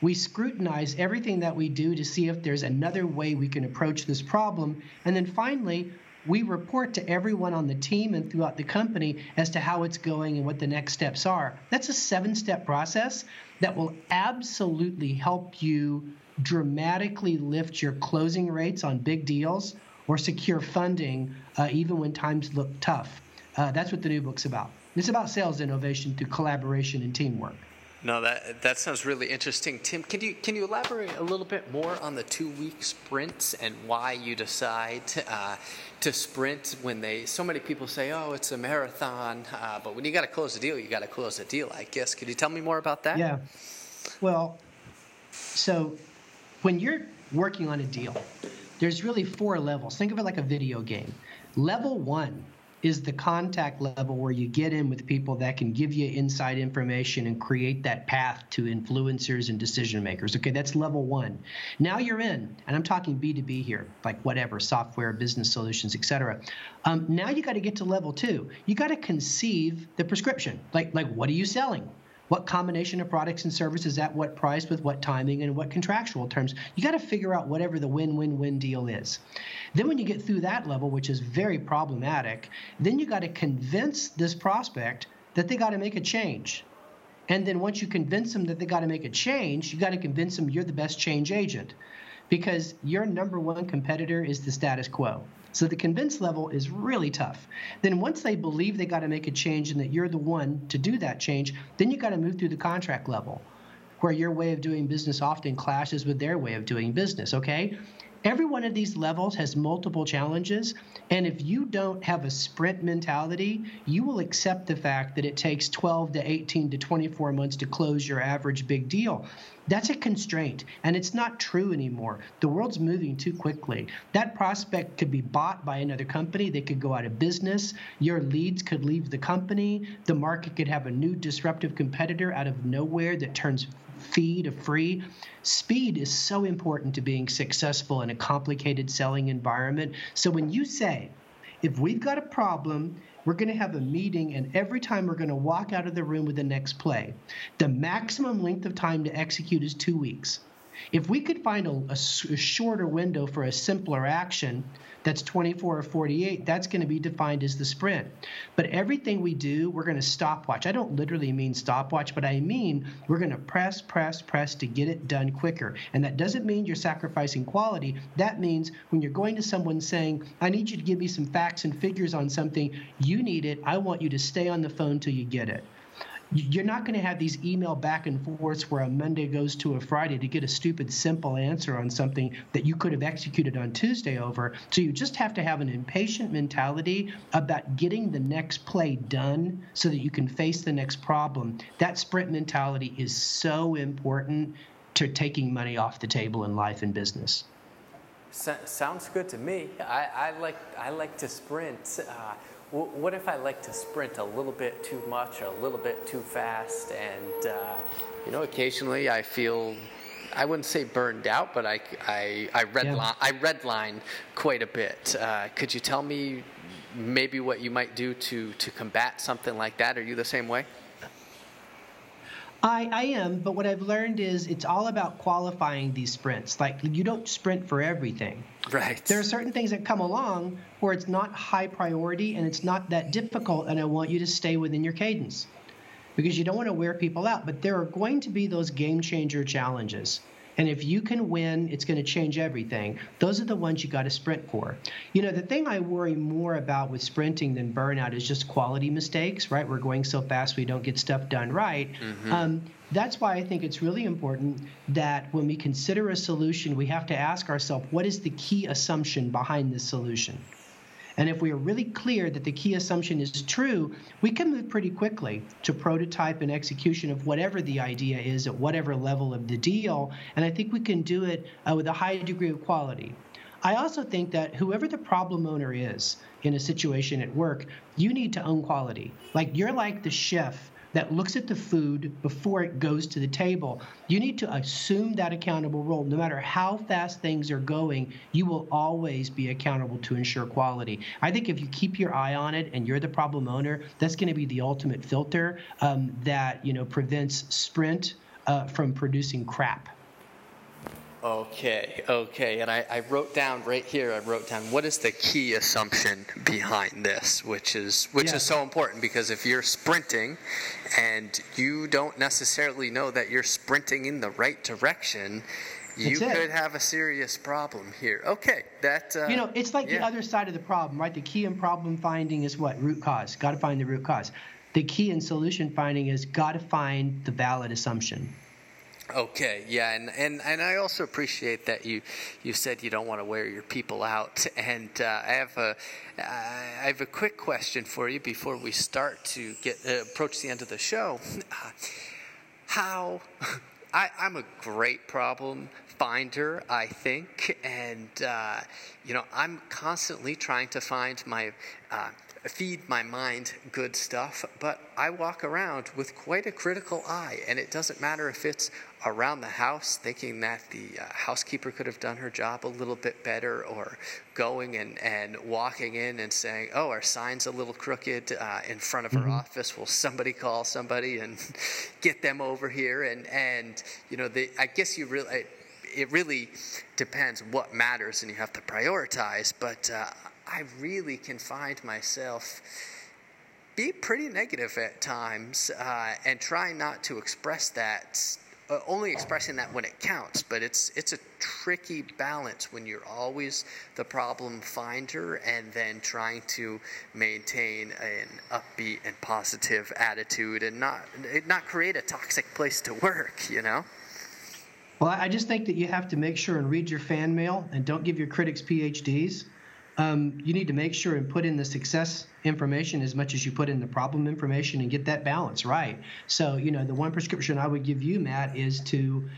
We scrutinize everything that we do to see if there's another way we can approach this problem. And then finally, we report to everyone on the team and throughout the company as to how it's going and what the next steps are. That's a seven step process that will absolutely help you dramatically lift your closing rates on big deals or secure funding uh, even when times look tough. Uh, that's what the new book's about. It's about sales innovation through collaboration and teamwork. No, that that sounds really interesting, Tim. Can you can you elaborate a little bit more on the two week sprints and why you decide uh, to sprint when they so many people say, oh, it's a marathon, uh, but when you got to close a deal, you got to close a deal. I guess. Could you tell me more about that? Yeah. Well, so when you're working on a deal, there's really four levels. Think of it like a video game. Level one is the contact level where you get in with people that can give you inside information and create that path to influencers and decision makers. Okay, that's level one. Now you're in, and I'm talking B2B here, like whatever, software, business solutions, etc. Um, now you got to get to level two. You got to conceive the prescription. Like, like what are you selling? What combination of products and services at what price with what timing and what contractual terms. You got to figure out whatever the win win win deal is. Then, when you get through that level, which is very problematic, then you got to convince this prospect that they got to make a change. And then once you convince them that they got to make a change, you got to convince them you're the best change agent because your number one competitor is the status quo. So the convince level is really tough. Then once they believe they got to make a change and that you're the one to do that change, then you got to move through the contract level where your way of doing business often clashes with their way of doing business, okay? Every one of these levels has multiple challenges. And if you don't have a sprint mentality, you will accept the fact that it takes 12 to 18 to 24 months to close your average big deal. That's a constraint, and it's not true anymore. The world's moving too quickly. That prospect could be bought by another company, they could go out of business, your leads could leave the company, the market could have a new disruptive competitor out of nowhere that turns fee to free. Speed is so important to being successful in a complicated selling environment. So when you say, if we've got a problem, we're going to have a meeting, and every time we're going to walk out of the room with the next play. The maximum length of time to execute is two weeks. If we could find a, a, a shorter window for a simpler action, that's 24 or 48, that's going to be defined as the sprint. But everything we do, we're going to stopwatch. I don't literally mean stopwatch, but I mean we're going to press, press, press to get it done quicker. And that doesn't mean you're sacrificing quality. That means when you're going to someone saying, I need you to give me some facts and figures on something, you need it. I want you to stay on the phone till you get it you're not going to have these email back and forths where a Monday goes to a Friday to get a stupid simple answer on something that you could have executed on Tuesday over. So you just have to have an impatient mentality about getting the next play done so that you can face the next problem. That sprint mentality is so important to taking money off the table in life and business. So, sounds good to me. I, I like I like to sprint. Uh, what if I like to sprint a little bit too much or a little bit too fast? And, uh, you know, occasionally I feel, I wouldn't say burned out, but I, I, I, redline, yeah. I redline quite a bit. Uh, could you tell me maybe what you might do to, to combat something like that? Are you the same way? I, I am, but what I've learned is it's all about qualifying these sprints. Like you don't sprint for everything. Right. There are certain things that come along where it's not high priority and it's not that difficult, and I want you to stay within your cadence because you don't want to wear people out. But there are going to be those game changer challenges. And if you can win, it's going to change everything. Those are the ones you got to sprint for. You know, the thing I worry more about with sprinting than burnout is just quality mistakes, right? We're going so fast we don't get stuff done right. Mm-hmm. Um, that's why I think it's really important that when we consider a solution, we have to ask ourselves what is the key assumption behind this solution? And if we are really clear that the key assumption is true, we can move pretty quickly to prototype and execution of whatever the idea is at whatever level of the deal. And I think we can do it uh, with a high degree of quality. I also think that whoever the problem owner is in a situation at work, you need to own quality. Like you're like the chef that looks at the food before it goes to the table. You need to assume that accountable role. No matter how fast things are going, you will always be accountable to ensure quality. I think if you keep your eye on it and you're the problem owner, that's going to be the ultimate filter um, that you know prevents Sprint uh, from producing crap. Okay, okay. And I, I, wrote down right here, I wrote down what is the key assumption behind this, which is which yeah. is so important because if you're sprinting and you don't necessarily know that you're sprinting in the right direction, you could have a serious problem here. Okay, that uh, you know, it's like yeah. the other side of the problem, right? The key in problem finding is what root cause. Got to find the root cause. The key in solution finding is got to find the valid assumption. Okay, yeah, and, and, and I also appreciate that you you said you don't want to wear your people out, [LAUGHS] and uh, I have a I have a quick question for you before we start to get uh, approach the end of the show. [LAUGHS] How [LAUGHS] I, I'm a great problem finder, I think, and uh, you know I'm constantly trying to find my uh, feed my mind good stuff, but I walk around with quite a critical eye, and it doesn't matter if it's around the house thinking that the uh, housekeeper could have done her job a little bit better, or going and, and walking in and saying, Oh, our sign's a little crooked uh, in front of mm-hmm. our office. Will somebody call somebody and [LAUGHS] get them over here? And, and you know, the, I guess you really, it really depends what matters and you have to prioritize, but uh, I really can find myself be pretty negative at times uh, and try not to express that. Uh, only expressing that when it counts, but it's it's a tricky balance when you're always the problem finder and then trying to maintain an upbeat and positive attitude and not not create a toxic place to work. You know. Well, I just think that you have to make sure and read your fan mail and don't give your critics PhDs. Um, you need to make sure and put in the success information as much as you put in the problem information and get that balance right. So, you know, the one prescription I would give you, Matt, is to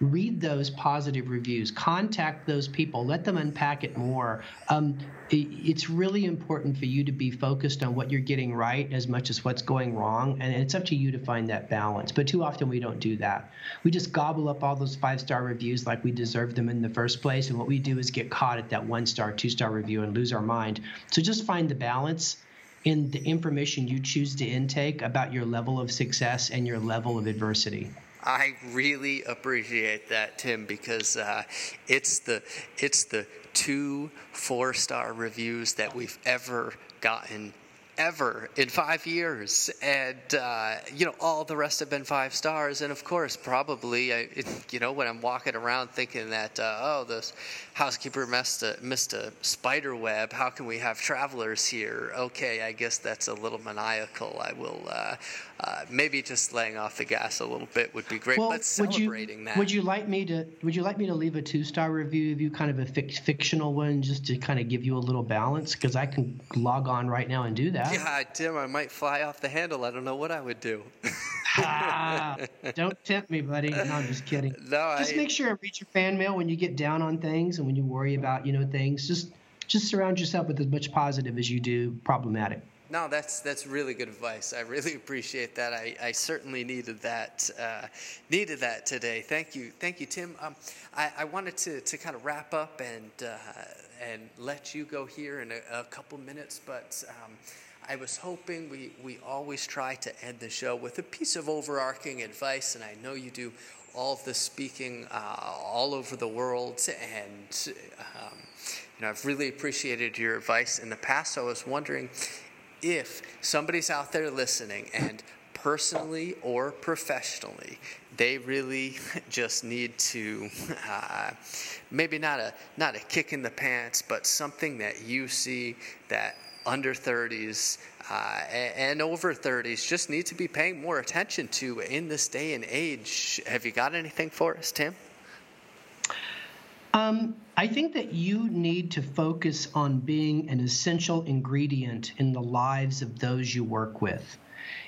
read those positive reviews. Contact those people. Let them unpack it more. Um, it, it's really important for you to be focused on what you're getting right as much as what's going wrong and it's up to you to find that balance. But too often we don't do that. We just gobble up all those five star reviews like we deserve them in the first place and what we do is get caught at that one star two star review and lose our mind. So just find the balance in the information you choose to intake about your level of success and your level of adversity I really appreciate that, Tim, because uh, it's the it's the two four star reviews that we've ever gotten ever in five years, and uh, you know all the rest have been five stars. And of course, probably, I, it, you know, when I'm walking around thinking that uh, oh, this housekeeper missed a, missed a spider web. How can we have travelers here? Okay, I guess that's a little maniacal. I will uh, uh maybe just laying off the gas a little bit would be great. Well, but celebrating would you, that. Would you like me to? Would you like me to leave a two star review of you, kind of a fic- fictional one, just to kind of give you a little balance? Because I can log on right now and do that. Yeah, Tim, I might fly off the handle. I don't know what I would do. ah, don't tempt me, buddy. No, I'm just kidding. [LAUGHS] No, just I, make sure and read your fan mail when you get down on things and when you worry about you know things. Just just surround yourself with as much positive as you do problematic. No, that's that's really good advice. I really [LAUGHS] appreciate that. I, I certainly needed that uh, needed that today. Thank you, thank you, Tim. Um, I, I wanted to, to kind of wrap up and uh, and let you go here in a, a couple minutes, but. Um, I was hoping we, we always try to end the show with a piece of overarching advice, and I know you do all of this speaking uh, all over the world, and um, you know I've really appreciated your advice in the past. So I was wondering if somebody's out there listening and personally or professionally they really [LAUGHS] just need to [LAUGHS] uh, maybe not a not a kick in the pants but something that you see that under 30s uh, and over 30s just need to be paying more attention to in this day and age. Have you got anything for us, Tim? Um, I think that you need to focus on being an essential ingredient in the lives of those you work with.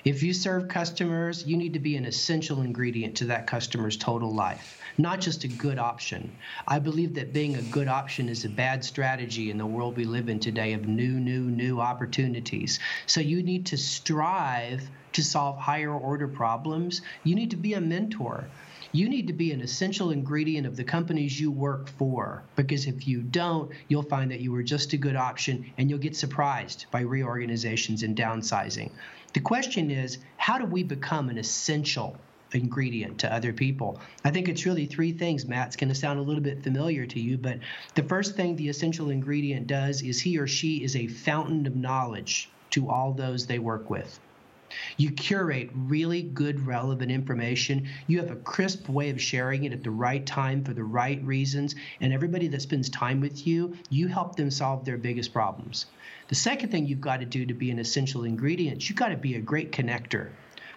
If you serve customers, you need to be an essential ingredient to that customer's total life, not just a good option. I believe that being a good option is a bad strategy in the world we live in today of new, new, new opportunities. So you need to strive to solve higher order problems. You need to be a mentor you need to be an essential ingredient of the companies you work for because if you don't, you'll find that you were just a good option and you'll get surprised by reorganizations and downsizing. The question is, how do we become an essential ingredient to other people? I think it's really three things, Matt. It's going to sound a little bit familiar to you, but the first thing the essential ingredient does is he or she is a fountain of knowledge to all those they work with. You curate really good, relevant information. You have a crisp way of sharing it at the right time for the right reasons. And everybody that spends time with you, you help them solve their biggest problems. The second thing you've got to do to be an essential ingredient, you've got to be a great connector.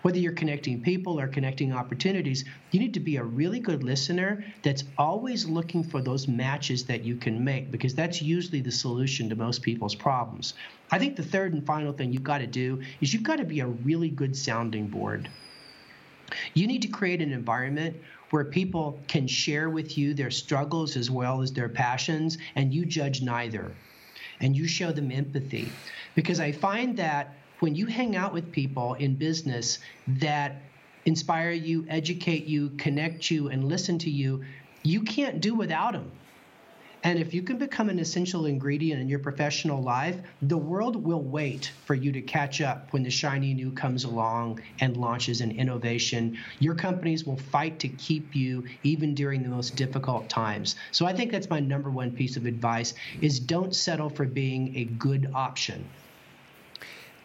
Whether you're connecting people or connecting opportunities, you need to be a really good listener that's always looking for those matches that you can make because that's usually the solution to most people's problems. I think the third and final thing you've got to do is you've got to be a really good sounding board. You need to create an environment where people can share with you their struggles as well as their passions, and you judge neither. And you show them empathy. Because I find that when you hang out with people in business that inspire you, educate you, connect you, and listen to you, you can't do without them. And if you can become an essential ingredient in your professional life, the world will wait for you to catch up when the shiny new comes along and launches an innovation. Your companies will fight to keep you even during the most difficult times. So I think that's my number one piece of advice is don't settle for being a good option.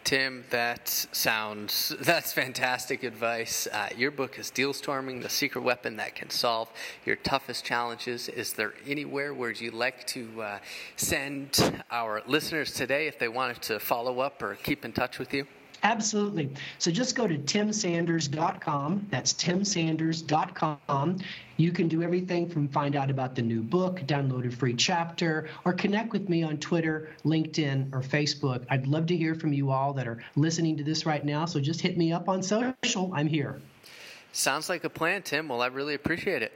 Tim, that sounds that's fantastic advice. Uh, your book is Deal Storming: The Secret Weapon That Can Solve Your Toughest Challenges. Is there anywhere where you'd like to uh, send our listeners today if they wanted to follow up or keep in touch with you? Absolutely. So just go to timsanders.com. That's timsanders.com. You can do everything from find out about the new book, download a free chapter, or connect with me on Twitter, LinkedIn, or Facebook. I'd love to hear from you all that are listening to this right now. So just hit me up on social. I'm here. Sounds like a plan, Tim. Well, I really appreciate it.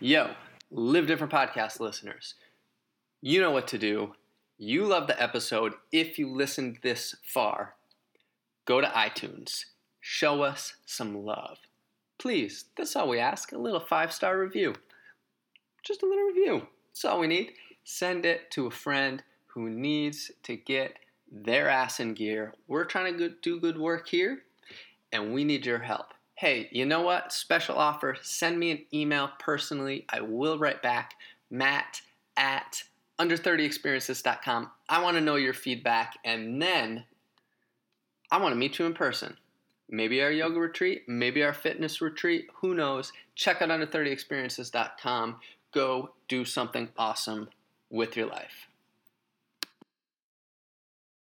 Yo, Live Different Podcast listeners, you know what to do. You love the episode if you listened this far go to iTunes, show us some love. Please, that's all we ask a little five star review. Just a little review. That's all we need. Send it to a friend who needs to get their ass in gear. We're trying to do good work here, and we need your help. Hey, you know what? Special offer. Send me an email personally. I will write back. Matt at under30experiences.com. I want to know your feedback, and then I want to meet you in person. Maybe our yoga retreat, maybe our fitness retreat, who knows? Check out under30experiences.com. Go do something awesome with your life.